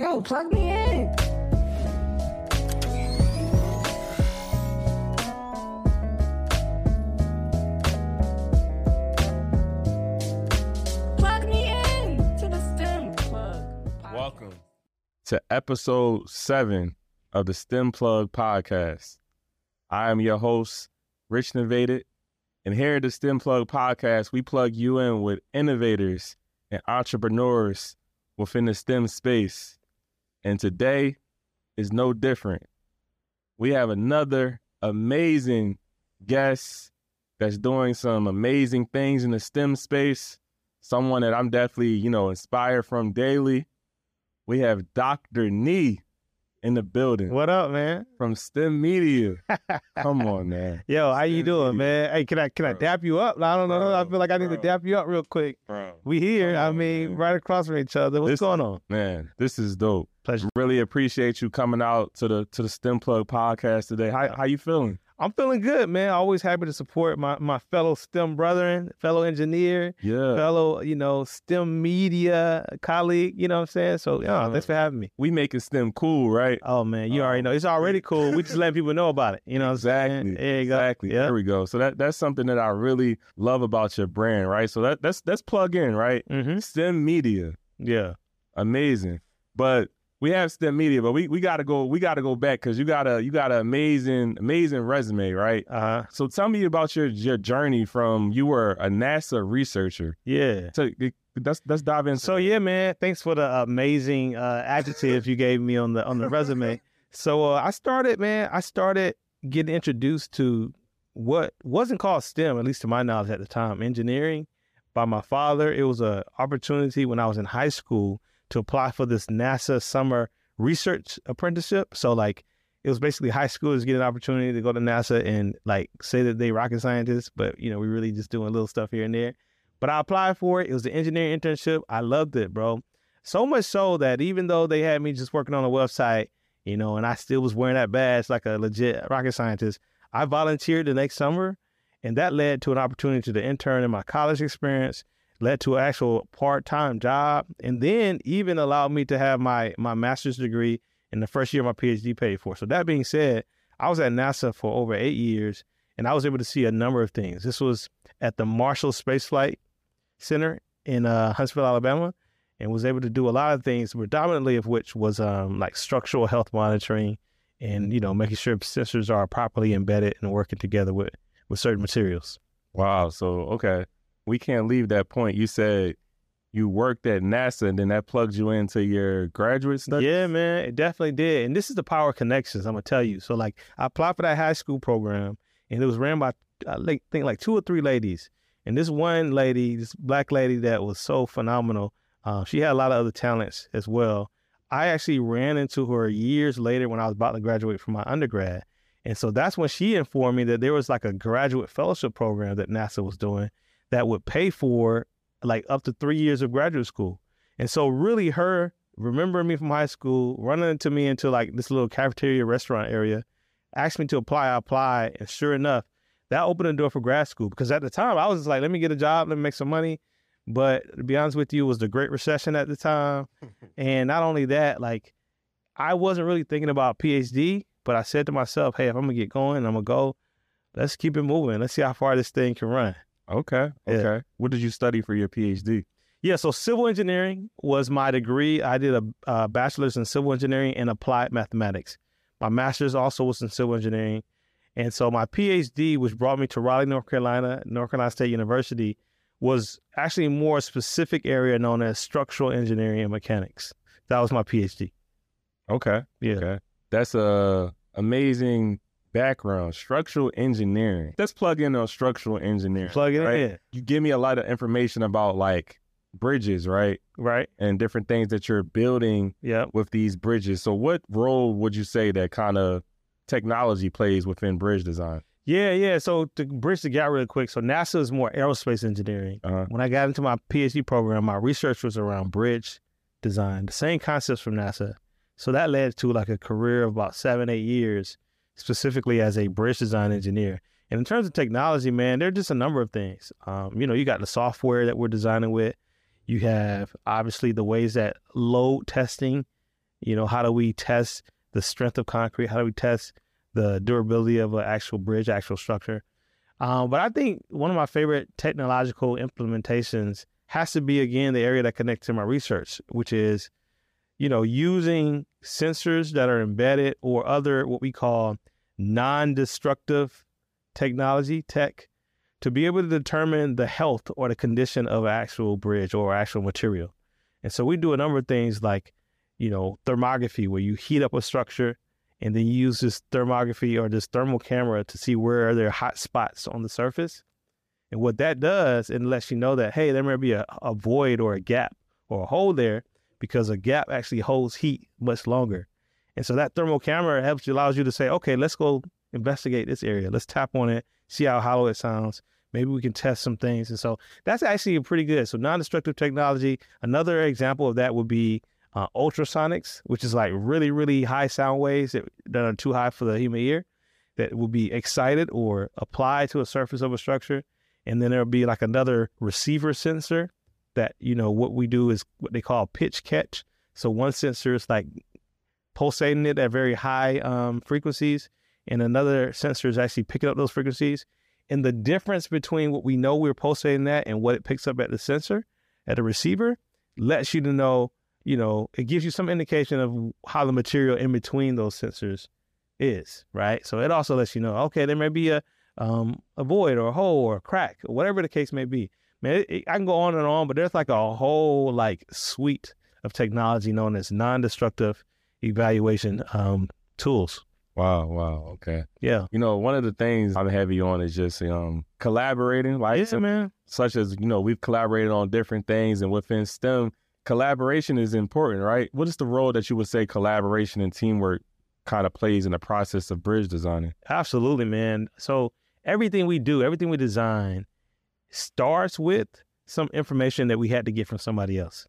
Yo, plug me in. Plug me in to the STEM plug. Welcome to episode seven of the STEM Plug podcast. I am your host, Rich Novated, and here at the STEM Plug podcast, we plug you in with innovators and entrepreneurs within the STEM space. And today is no different. We have another amazing guest that's doing some amazing things in the STEM space. Someone that I'm definitely, you know, inspired from daily. We have Dr. Nee in the building What up, man? from STEMedia. Come on, man. Yo, how you doing, to you. man? Hey, can I can I dap you up? I don't know. I feel like I need to dap you up real quick. Bro. We here. I Come on, mean, man. right across from each other. What's This- going on? Man, this is dope. Pleasure. Really appreciate you coming out to the to the STEM Plug podcast today. How how you feeling? I'm feeling good, man. Always happy to support my my fellow STEM brethren, fellow engineer, Yeah. fellow you know STEM media colleague. You know what I'm saying? So yeah, thanks for having me. We making STEM cool, right? Oh man, you already Oh. know it's already cool. We just letting people know about it. You know what I'm saying? Exactly. There you go. Exactly. Yeah. There we go. So that that's something that I really love about your brand, right? So that that's that's plug in, right? Mm-hmm. STEMedia. Yeah. amazing. But we have STEMedia, but we, we gotta go we gotta go back because you got a you got an amazing amazing resume, right? Uh huh. So tell me about your your journey from you were a NASA researcher. Yeah. So let's let's dive in. So yeah, man. Thanks for the amazing uh, adjectives you gave me on the on the resume. So uh, I started, man. I started getting introduced to what wasn't called STEM, at least to my knowledge at the time, engineering, by my father. It was a opportunity when I was in high school to apply for this NASA summer research apprenticeship. So like, it was basically high schoolers getting an opportunity to go to NASA and like say that they rocket scientists, but you know we really just doing little stuff here and there. But I applied for it. It was an engineering internship. I loved it, bro. So much so that even though they had me just working on a website, you know, and I still was wearing that badge like a legit rocket scientist, I volunteered the next summer. And that led to an opportunity to the intern in my college experience, led to an actual part time job, and then even allowed me to have my, my master's degree in the first year of my PhD paid for. So, that being said, I was at NASA for over eight years and I was able to see a number of things. This was at the Marshall Space Flight Center in uh, Huntsville, Alabama, and was able to do a lot of things, predominantly of which was um, like structural health monitoring and you know making sure sensors are properly embedded and working together with with certain materials. wow. So okay, we can't leave that point. You said you worked at NASA, and then that plugged you into your graduate studies. Yeah, man, it definitely did. And this is the power of connections. I'm gonna tell you. So like, I applied for that high school program, and it was ran by I think like two or three ladies. And this one lady, this black lady that was so phenomenal, uh, she had a lot of other talents as well. I actually ran into her years later when I was about to graduate from my undergrad. And so that's when she informed me that there was like a graduate fellowship program that NASA was doing that would pay for like up to three years of graduate school. And so really her remembering me from high school, running into me into like this little cafeteria restaurant area, asked me to apply, I applied, and sure enough, that opened the door for grad school because at the time I was just like, let me get a job, let me make some money. But to be honest with you, it was the Great Recession at the time. and not only that, like I wasn't really thinking about PhD, but I said to myself, hey, if I'm gonna get going, I'm gonna go, let's keep it moving. Let's see how far this thing can run. Okay. Yeah. Okay. What did you study for your PhD? Yeah, so civil engineering was my degree. I did a uh, bachelor's in civil engineering and applied mathematics. My master's also was in civil engineering. And so my PhD, which brought me to Raleigh, North Carolina, North Carolina State University, was actually a more specific area known as structural engineering and mechanics. That was my PhD. Okay. Yeah. Okay. That's a amazing background. Structural engineering. Let's plug in on structural engineering. Plug it right? in. You give me a lot of information about like bridges, right? Right. And different things that you're building Yeah. with these bridges. So what role would you say that kind of technology plays within bridge design? Yeah, yeah. So to bridge the gap real quick, so NASA is more aerospace engineering. Uh-huh. When I got into my PhD program, my research was around bridge design, the same concepts from NASA. So that led to like a career of about seven, eight years, specifically as a bridge design engineer. And in terms of technology, man, there are just a number of things. Um, you know, you got the software that we're designing with. You have obviously the ways that load testing You know, how do we test the strength of concrete? How do we test the durability of an actual bridge, actual structure? Um, but I think one of my favorite technological implementations has to be again the area that connects to my research, which is, you know, using sensors that are embedded or other what we call non-destructive technology tech to be able to determine the health or the condition of actual bridge or actual material. And so we do a number of things like, you know, thermography, where you heat up a structure and then you use this thermography or this thermal camera to see where there are hot spots on the surface. And what that does, it lets you know that, hey, there may be a, a void or a gap or a hole there because a gap actually holds heat much longer. And so that thermal camera helps you, allows you to say, okay, let's go investigate this area. Let's tap on it, see how hollow it sounds. Maybe we can test some things. And so that's actually pretty good. So non-destructive technology. Another example of that would be uh, ultrasonics, which is like really, really high sound waves that, that are too high for the human ear that will be excited or applied to a surface of a structure. And then there'll be like another receiver sensor that, you know, what we do is what they call pitch catch. So one sensor is like pulsating it at very high um, frequencies, and another sensor is actually picking up those frequencies. And the difference between what we know we're pulsating that and what it picks up at the sensor, at the receiver, lets you to know, you know, it gives you some indication of how the material in between those sensors is, right? So it also lets you know, okay, there may be a um, a void or a hole or a crack or whatever the case may be. Man, it, it, I can go on and on, but there's like a whole like suite of technology known as non-destructive evaluation um, tools. Wow, wow, okay. Yeah, You know, one of the things I'm heavy on is just um collaborating, like yeah, some- man. such as you know we've collaborated on different things, and within STEM, collaboration is important, right? What is the role that you would say collaboration and teamwork kind of plays in the process of bridge designing? Absolutely, man. So everything we do, everything we design, starts with some information that we had to get from somebody else.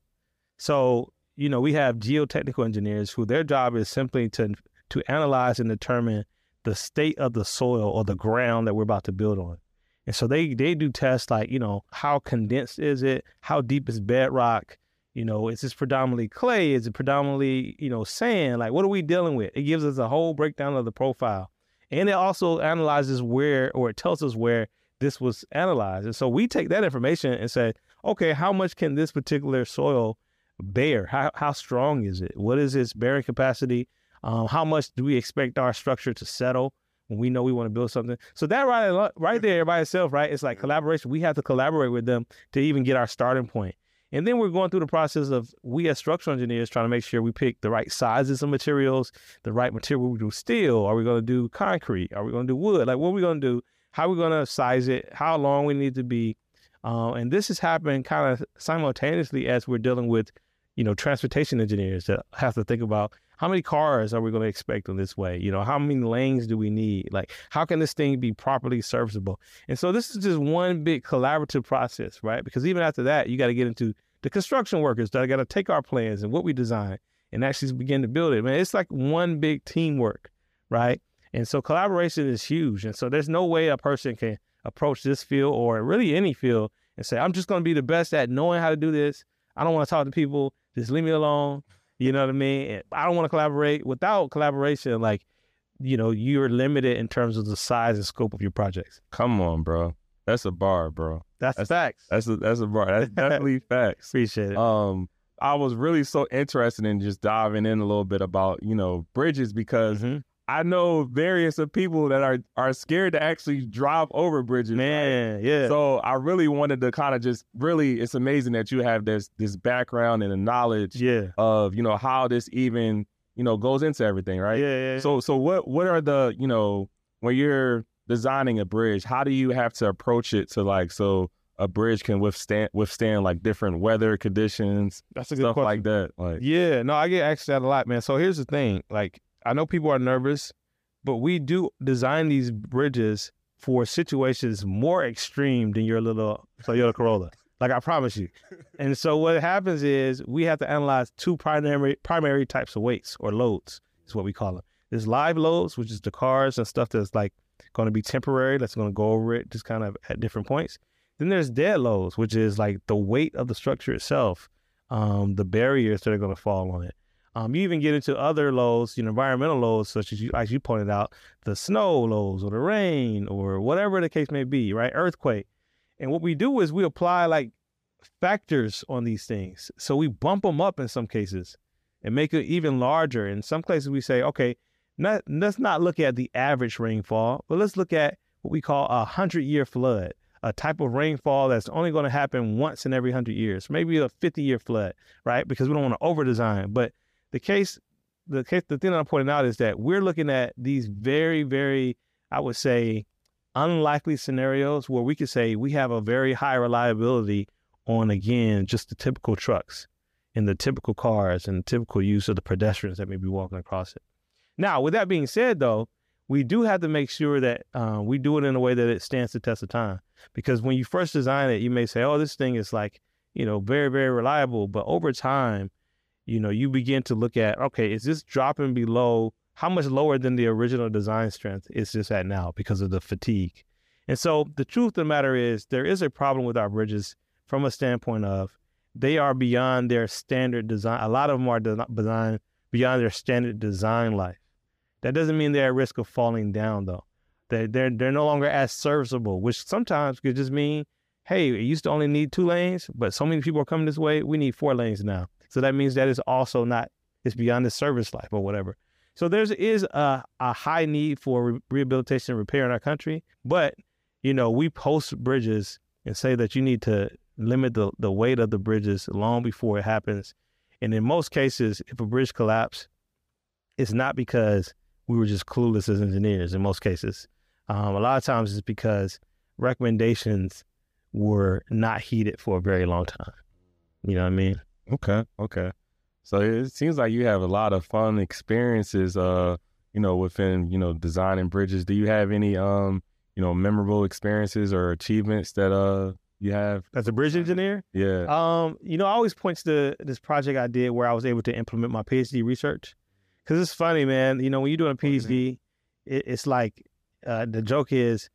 So you know, we have geotechnical engineers who their job is simply to to analyze and determine the state of the soil or the ground that we're about to build on. And so they they do tests like, you know, how condensed is it? How deep is bedrock? You know, is this predominantly clay? Is it predominantly, you know, sand? Like what are we dealing with? It gives us a whole breakdown of the profile. And it also analyzes where or it tells us where this was analyzed. And so we take that information and say, okay, how much can this particular soil bear? How how strong is it? What is its bearing capacity? Um, how much do we expect our structure to settle when we know we want to build something? So that right right there by itself, right? It's like collaboration. We have to collaborate with them to even get our starting point. And then we're going through the process of we as structural engineers trying to make sure we pick the right sizes of materials, the right material. We do steel. Are we going to do concrete? Are we going to do wood? Like what are we going to do? How are we going to size it? How long we need to be? Uh, and this is happening kind of simultaneously as we're dealing with, you know, transportation engineers that have to think about how many cars are we going to expect on this way? You know, how many lanes do we need? Like, how can this thing be properly serviceable? And so this is just one big collaborative process, right? Because even after that, you got to get into the construction workers that got to take our plans and what we design and actually begin to build it. Man, it's like one big teamwork, right? And so collaboration is huge. And so there's no way a person can approach this field or really any field and say, I'm just going to be the best at knowing how to do this. I don't want to talk to people. Just leave me alone. You know what I mean? And I don't want to collaborate. Without collaboration, like, you know, you're limited in terms of the size and scope of your projects. Come on, bro. That's a bar, bro. That's, That's- facts. That's a that's a bar. That's definitely facts. Appreciate it. Um, I was really so interested in just diving in a little bit about you know bridges because Mhm. I know various of people that are are scared to actually drive over bridges. right? Man, yeah. So I really wanted to kind of just really, it's amazing that you have this this background and the knowledge yeah. of you know how this even you know goes into everything, right? Yeah, yeah. So so what what are the you know when you're designing a bridge, how do you have to approach it to like so a bridge can withstand withstand like different weather conditions, that's a good stuff question. like that. Like Yeah, no, I get asked that a lot, man. So here's the thing: like, I know people are nervous, but we do design these bridges for situations more extreme than your little Toyota Corolla. Like I promise you. And so what happens is we have to analyze two primary primary types of weights or loads is what we call them. There's live loads, which is the cars and stuff that's like going to be temporary, that's going to go over it just kind of at different points. Then there's dead loads, which is like the weight of the structure itself, um, the barriers that are going to fall on it. Um, you even get into other loads, you know, environmental loads, such as you, as you pointed out, the snow loads or the rain or whatever the case may be, right? Earthquake. And what we do is we apply like factors on these things. So we bump them up in some cases and make it even larger. In some cases, we say, okay, not, let's not look at the average rainfall, but let's look at what we call a hundred year flood, a type of rainfall that's only going to happen once in every hundred years, maybe a 50 year flood, right? Because we don't want to over design. But the case, the case, the thing that I'm pointing out is that we're looking at these very, very, I would say, unlikely scenarios where we could say we have a very high reliability on again just the typical trucks and the typical cars and the typical use of the pedestrians that may be walking across it. Now, with that being said, though, we do have to make sure that uh, we do it in a way that it stands the test of time. Because when you first design it, you may say, "Oh, this thing is like, you know, very, very reliable." But over time, you know, you begin to look at, okay, is this dropping below? How much lower than the original design strength is this at now because of the fatigue? And so the truth of the matter is, there is a problem with our bridges from a standpoint of they are beyond their standard design. A lot of them are designed beyond their standard design life. That doesn't mean they're at risk of falling down, though. They're, they're, they're no longer as serviceable, which sometimes could just mean, hey, it used to only need two lanes, but so many people are coming this way, we need four lanes now. So that means that is also not, it's beyond the service life or whatever. So there is a, a high need for re- rehabilitation and repair in our country, but, you know, we post bridges and say that you need to limit the, the weight of the bridges long before it happens. And in most cases, if a bridge collapses, it's not because we were just clueless as engineers in most cases. Um, a lot of times it's because recommendations were not heeded for a very long time. You know what I mean? Okay, okay. So it seems like you have a lot of fun experiences, uh, you know, within you know designing bridges. Do you have any, um, you know, memorable experiences or achievements that uh you have as a bridge engineer? Yeah. Um, you know, I always points to this project I did where I was able to implement my PhD research. Cause it's funny, man. You know, when you're doing a PhD, it, it's like uh, the joke is,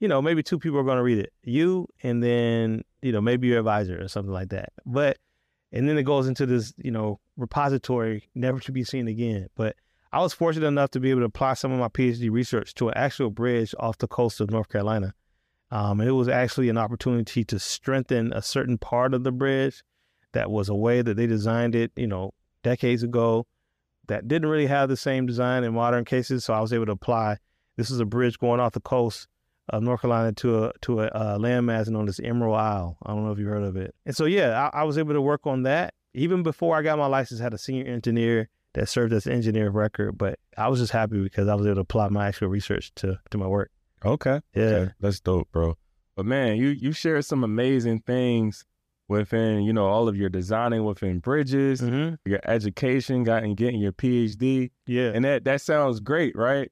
you know, maybe two people are going to read it, you and then you know maybe your advisor or something like that. But and then it goes into this, you know, repository never to be seen again. But I was fortunate enough to be able to apply some of my PhD research to an actual bridge off the coast of North Carolina. Um, and it was actually an opportunity to strengthen a certain part of the bridge that was a way that they designed it, you know, decades ago that didn't really have the same design in modern cases. So I was able to apply. This is a bridge going off the coast of North Carolina to a to a uh, landmass known as Emerald Isle. I don't know if you heard of it. And so yeah, I, I, was able to work on that. Even before I got my license, I had a senior engineer that served as engineer of record. But I was just happy because I was able to apply my actual research to to my work. Okay. Yeah. Okay. That's dope, bro. But man, you you shared some amazing things within, you know, all of your designing within bridges, mm-hmm. your education, getting getting your PhD. Yeah. And that that sounds great, right?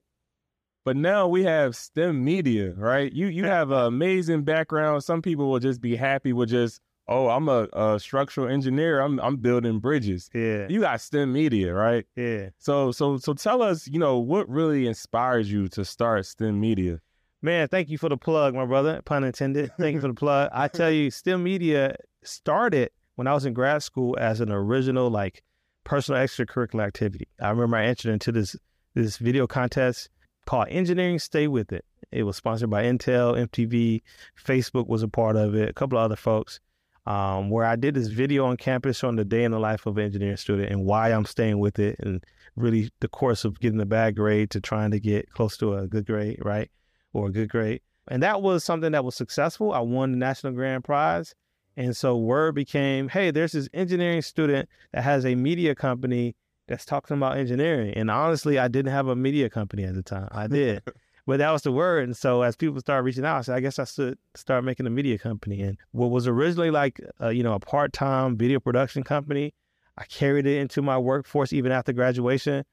But now we have STEMedia, right? You you have an amazing background. Some people will just be happy with just, oh, I'm a, a structural engineer. I'm I'm building bridges. Yeah. You got STEMedia, right? Yeah. So so so tell us, you know, what really inspires you to start STEMedia? Man, thank you for the plug, my brother. Pun intended. Thank you for the plug. I tell you, STEMedia started when I was in grad school as an original like personal extracurricular activity. I remember I entered into this this video contest called Engineering Stay With It. It was sponsored by Intel, MTV, Facebook was a part of it, a couple of other folks. Um, where I did this video on campus on the day in the life of an engineering student and why I'm staying with it and really the course of getting a bad grade to trying to get close to a good grade, right? Or a good grade. And that was something that was successful. I won the National Grand Prize. And so word became, hey, there's this engineering student that has a media company that's talking about engineering. And honestly, I didn't have a media company at the time. I did. but that was the word. And so as people started reaching out, I said, I guess I should start making a media company. And what was originally like, uh, you know, a part-time video production company, I carried it into my workforce even after graduation.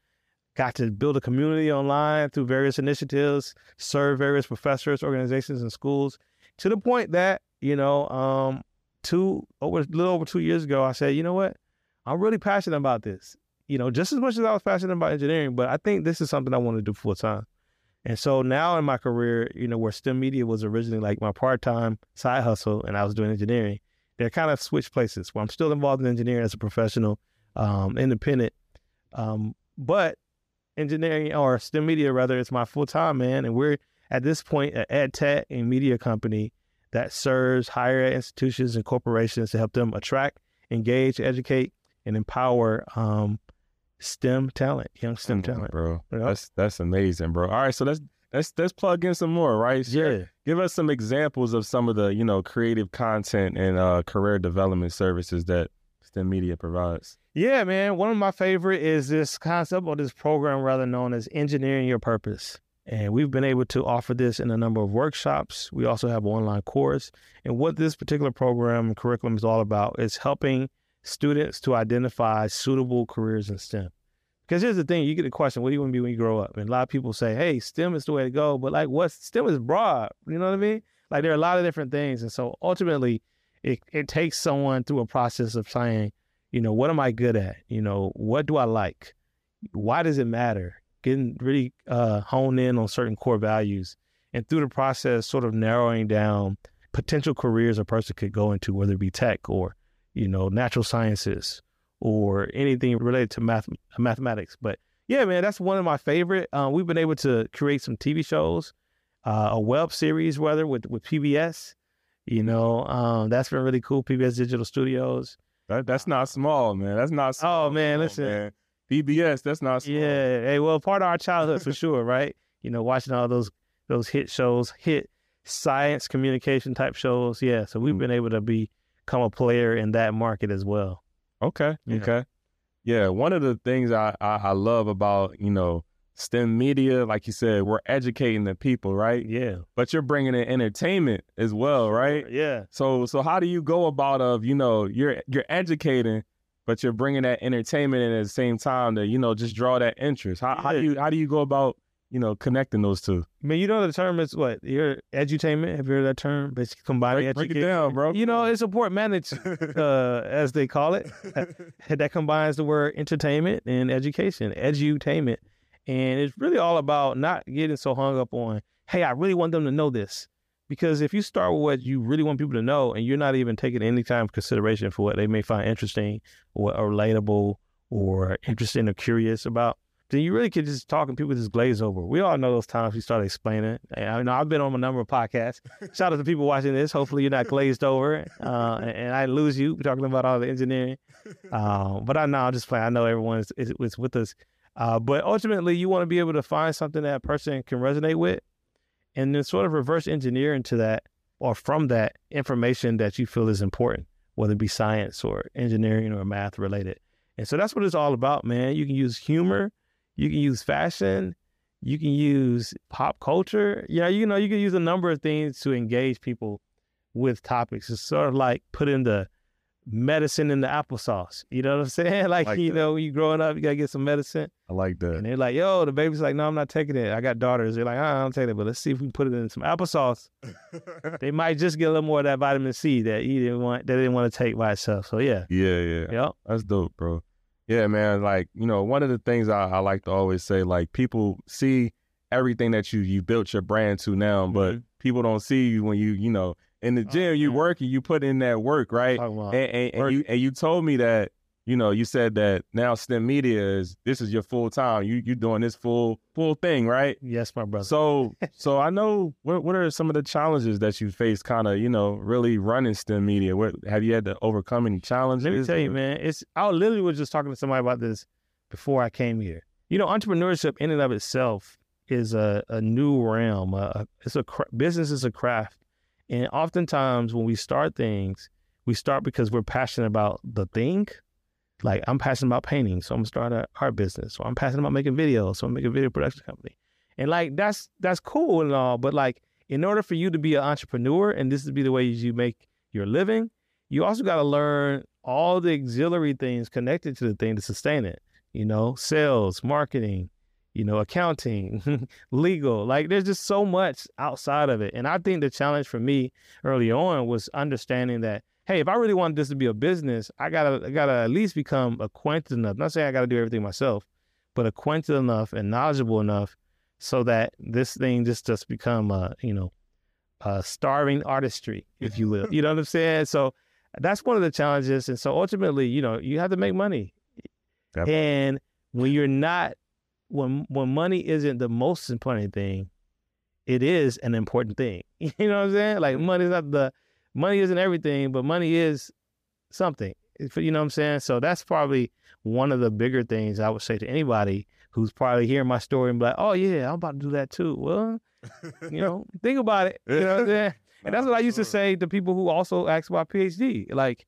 Got to build a community online through various initiatives, serve various professors, organizations, and schools, to the point that you know um, two over a little over two years ago, I said, you know what? I'm really passionate about this. You know, just as much as I was passionate about engineering, but I think this is something I want to do full time. And so now in my career, you know, where STEMedia was originally like my part time side hustle and I was doing engineering, they're kind of switched places where I'm still involved in engineering as a professional, um, independent. Um, but engineering or STEMedia rather, it's my full time man, and we're at this point an ed tech and media company that serves higher ed institutions and corporations to help them attract, engage, educate, and empower um, STEM talent, young STEM talent. bro. That's that's amazing, bro. All right, so let's let's let's plug in some more, right? Share- Yeah. Give us some examples of some of the you know creative content and uh, career development services that STEMedia provides. Yeah, man. One of my favorite is this concept or this program rather known as Engineering Your Purpose. And we've been able to offer this in a number of workshops. We also have an online course. And what this particular program curriculum is all about is helping students to identify suitable careers in STEM. Because here's the thing, you get a question, what do you want to be when you grow up? And a lot of people say, hey, STEM is the way to go. But like what STEM is broad. You know what I mean? Like there are a lot of different things. And so ultimately it, it takes someone through a process of saying, you know, what am I good at? You know, what do I like? Why does it matter? Getting really uh, honed in on certain core values. And through the process, sort of narrowing down potential careers a person could go into, whether it be tech or, you know, natural sciences or anything related to math mathematics. But yeah, man, that's one of my favorite. Uh, we've been able to create some TV shows, uh, a web series, whether with with PBS. You know, um, that's been really cool. PBS Digital Studios. That that's not small, man. That's not. Small. Oh man, listen. man. PBS. That's not. Small. Yeah, hey, well, part of our childhood for sure, right? You know, watching all those those hit shows, hit science communication type shows. Yeah, so we've Mm. been able to be, become a player in that market as well. Okay. Yeah. Okay. Yeah. One of the things I, I I love about you know STEMedia, like you said, we're educating the people, right? Yeah, But you're bringing in entertainment as well, right? Yeah, So so how do you go about of you know you're you're educating, but you're bringing that entertainment in at the same time to you know just draw that interest. How how do you how do you go about you know connecting those two? I mean, you know the term is what? Your edutainment. Have you heard that term? Basically, combining Break, break it down, bro. You know, it's portmanteau, uh, as they call it. that combines the word entertainment and education, edutainment. And it's really all about not getting so hung up on, hey, I really want them to know this. Because if you start with what you really want people to know and you're not even taking any time of consideration for what they may find interesting or, or relatable or interesting or curious about, then you really could just talk and people just glaze over. We all know those times we start explaining. I know I've been on a number of podcasts. Shout out to people watching this. Hopefully you're not glazed over uh, and, I lose you talking about all the engineering. Uh, but I know I'm just playing. I know everyone is, is, is with us. Uh, but ultimately, you want to be able to find something that a person can resonate with, and then sort of reverse engineer into that or from that information that you feel is important, whether it be science or engineering or math related. And so that's what it's all about, man. You can use humor, you can use fashion, you can use pop culture. You know, you know, you can use a number of things to engage people with topics. It's sort of like putting the medicine in the applesauce. You know what I'm saying? Like, Like you that. know, you growing up, you gotta get some medicine. I like that. And they're like, yo, the baby's like, no, I'm not taking it. I got daughters. They're like, "Ah, I don't take it, but let's see if we can put it in some applesauce. They might just get a little more of that vitamin C that you didn't want, that they didn't want to take by itself. So yeah, yeah, yeah. yep. That's dope, bro. Yeah, man. Like, you know, one of the things I, I like to always say, like, people see everything that you you built your brand to now, but Mhm. people don't see you when you, you know, in the Oh, gym, you yeah. working, you put in that work, right? And, and, and you and you told me that, you know, you said that now STEMedia is this is your full time. You you doing this full full thing, right? yes, my brother. So so I know what what are some of the challenges that you face kind of, you know, really running STEMedia? What have you had to overcome any challenges? Let me tell you, man. It's I literally was just talking to somebody about this before I came here. You know, entrepreneurship in and of itself is a, a new realm. Uh, it's a cra- business is a craft, and oftentimes when we start things, we start because we're passionate about the thing. Like I'm passionate about painting, so I'm gonna start an art business. Or I'm passionate about making videos, so I'm gonna a video production company. And like that's that's cool and all, but like in order for you to be an entrepreneur and this to be the way you make your living, you also got to learn all the auxiliary things connected to the thing to sustain it. You know, sales, marketing, you know, accounting, legal. Like there's just so much outside of it. And I think the challenge for me early on was understanding that, hey, if I really want this to be a business, I gotta I gotta at least become acquainted enough. Not saying I gotta do everything myself, but acquainted enough and knowledgeable enough so that this thing just just become a, you know, a starving artistry, if you will. you know what I'm saying? So that's one of the challenges. And so ultimately, you know, you have to make money. Yep. And when you're not when when money isn't the most important thing, it is an important thing. You know what I'm saying? Like money's not the money isn't everything, but money is something. You know what I'm saying? So that's probably one of the bigger things I would say to anybody who's probably hearing my story and be like, "Oh yeah, I'm about to do that too." Well, you know, think about it. You know what I'm saying? And that's what I used to say to people who also ask about PhD. Like,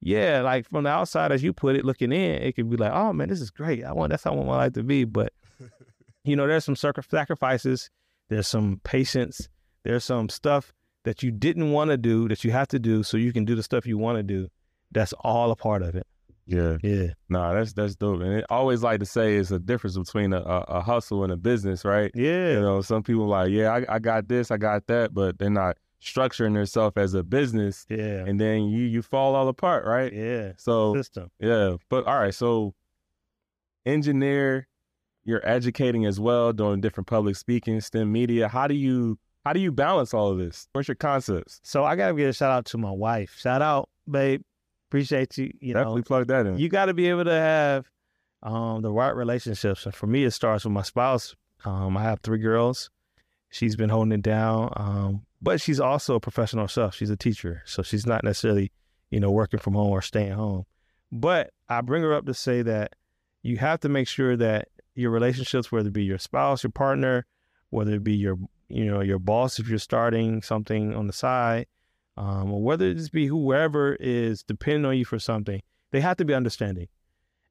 yeah, like from the outside, as you put it, looking in, it could be like, oh man, this is great. I want that's how I want my life to be. But you know, there's some sacrifices, there's some patience, there's some stuff that you didn't want to do that you have to do so you can do the stuff you want to do. That's all a part of it. Yeah. Yeah. Nah, that's that's dope. And I always like to say it's a difference between a, a, a hustle and a business, right? Yeah. You know, some people like, yeah, I, I got this, I got that, but they're not structuring themselves as a business, yeah. and then you you fall all apart, right? yeah. So System. yeah, but all right, so engineer, you're educating as well, doing different public speaking, STEM media. How do you how do you balance all of this? What's your concepts? So I gotta give a shout out to my wife. Shout out, babe. Appreciate you. You know, Definitely plug that in. you got to be able to have um, the right relationships. And for me, it starts with my spouse. Um, I have three girls. She's been holding it down, um, but she's also a professional herself. She's a teacher, so she's not necessarily, you know, working from home or staying home. But I bring her up to say that you have to make sure that your relationships, whether it be your spouse, your partner, whether it be your, you know, your boss if you're starting something on the side, um, or whether it just be whoever is depending on you for something, they have to be understanding.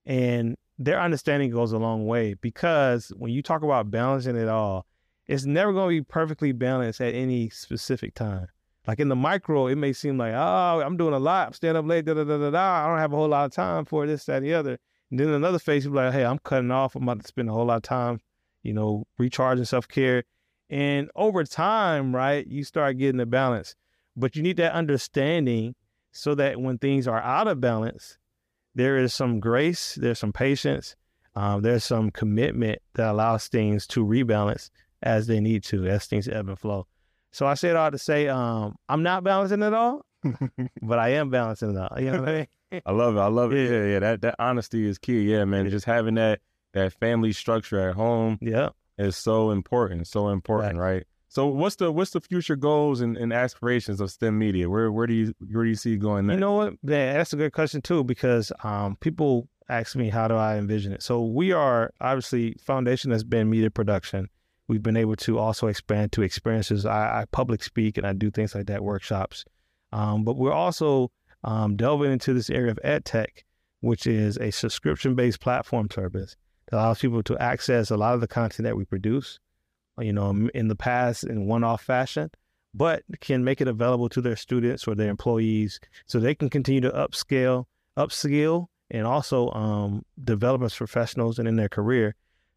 And their understanding goes a long way because when you talk about balancing it all, it's never going to be perfectly balanced at any specific time. Like in the micro, it may seem like, oh, I'm doing a lot. I'm staying up late, da da da da da. I don't have a whole lot of time for this, that, and the other. And then another phase, you're like, hey, I'm cutting off. I'm about to spend a whole lot of time, you know, recharging self care. And over time, right, you start getting the balance. But you need that understanding so that when things are out of balance, there is some grace, there's some patience, um, there's some commitment that allows things to rebalance as they need to, as things ebb and flow. So I say it all to say, um, I'm not balancing it all, but I am balancing it all. You know what I mean? I love it. I love it. Yeah. Yeah, yeah. That that honesty is key. Yeah, man. Just having that that family structure at home Yeah. Is so important. So important, Facts. right? So what's the what's the future goals and, and aspirations of STEMedia? Where where do you where do you see going next? You know what? Yeah, that's a good question too, because um, people ask me how do I envision it. So we are obviously foundation has been media production. We've been able to also expand to experiences. I, I public speak and I do things like that, workshops. Um, but we're also um, delving into this area of ed tech, which is a subscription based platform service allows people to access a lot of the content that we produce, you know, in the past in one off fashion, but can make it available to their students or their employees so they can continue to upscale, upskill, and also um, develop as professionals and in their career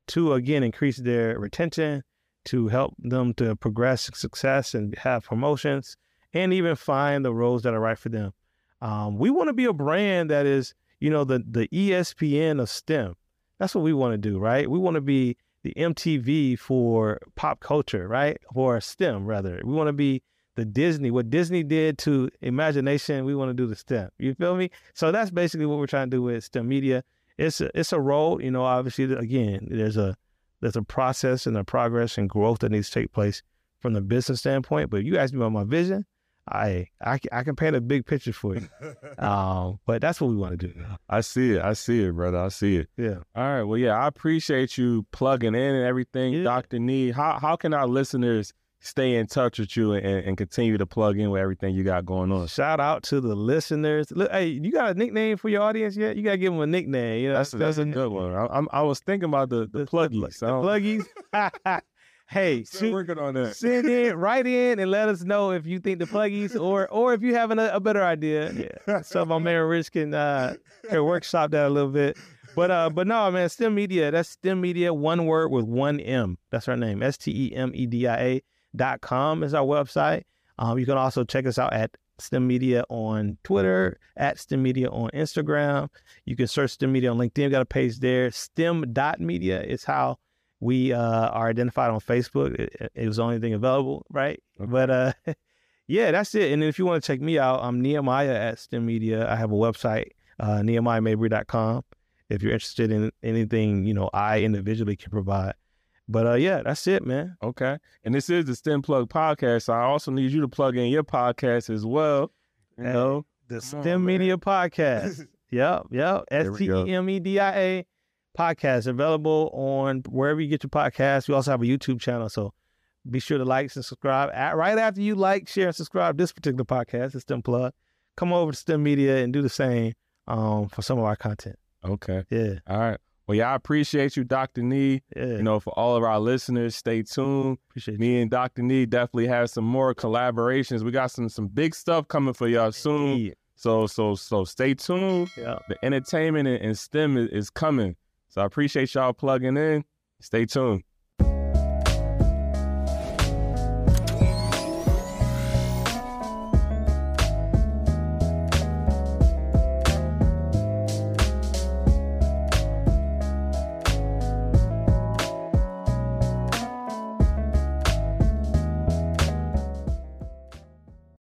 to again increase their retention, to help them to progress success and have promotions, and even find the roles that are right for them. Um, we want to be a brand that is, you know, the the ESPN of STEM. That's what we want to do, right? We want to be the MTV for pop culture, right? For STEM, rather. We want to be the Disney. What Disney did to imagination, we want to do the STEM. You feel me? So that's basically what we're trying to do with STEMedia. It's a, it's a road, you know. Obviously, again, there's a there's a process and a progress and growth that needs to take place from the business standpoint. But if you ask me about my vision, I I, can- I can paint a big picture for you. um, but that's what we want to do. I see it. I see it, brother. I see it. Yeah. All right. Well, yeah, I appreciate you plugging in and everything, Yeah. Dr. Nee. How how can our listeners stay in touch with you and, and continue to plug in with everything you got going on? Shout out to the listeners. Look, hey, you got a nickname for your audience yet? You gotta give them a nickname. You know, That's that's a good one. I, I'm I was thinking about the the pluggies. The pluggies. hey, Still shoot, working on that. send in, write in, and let us know if you think the pluggies or or if you have a, a better idea. Yeah. So my man Rich can uh can workshop that a little bit. But uh but no man, STEMedia, that's STEMedia, one word with one M. That's our name. S T E M E D I A dot com is our website. Um you can also check us out at STEMedia on Twitter, at STEMedia on Instagram. You can search STEMedia on LinkedIn. We got a page there. STEM dot media is how we uh, are identified on Facebook. It, it was the only thing available, right? Okay. But uh, yeah, that's it. And if you want to check me out, I'm Nehemiah at STEMedia. I have a website, uh, nehemiahmabry.com. if you're interested in anything, you know, I individually can provide. But uh, yeah, that's it, man. Okay. And this is the STEM Plug podcast. So I also need you to plug in your podcast as well. You Hey, know, The on, STEM man. Media Podcast. yep, yep. S T. E M E D I A podcast available on wherever you get your podcast. We also have a YouTube channel, so be sure to like and subscribe. At, right after you like, share, and subscribe this particular podcast, the STEM Plug, come over to STEMedia and do the same um, for some of our content. okay. Yeah, All right. Well, yeah, I appreciate you, Dr. Nee. yeah. You know, for all of our listeners, stay tuned. appreciate you. Me and Dr. Nee definitely have some more collaborations. We got some some big stuff coming for y'all soon. Yeah, So so so stay tuned. yeah. The entertainment and, and STEM is, is coming. So I appreciate y'all plugging in. Stay tuned.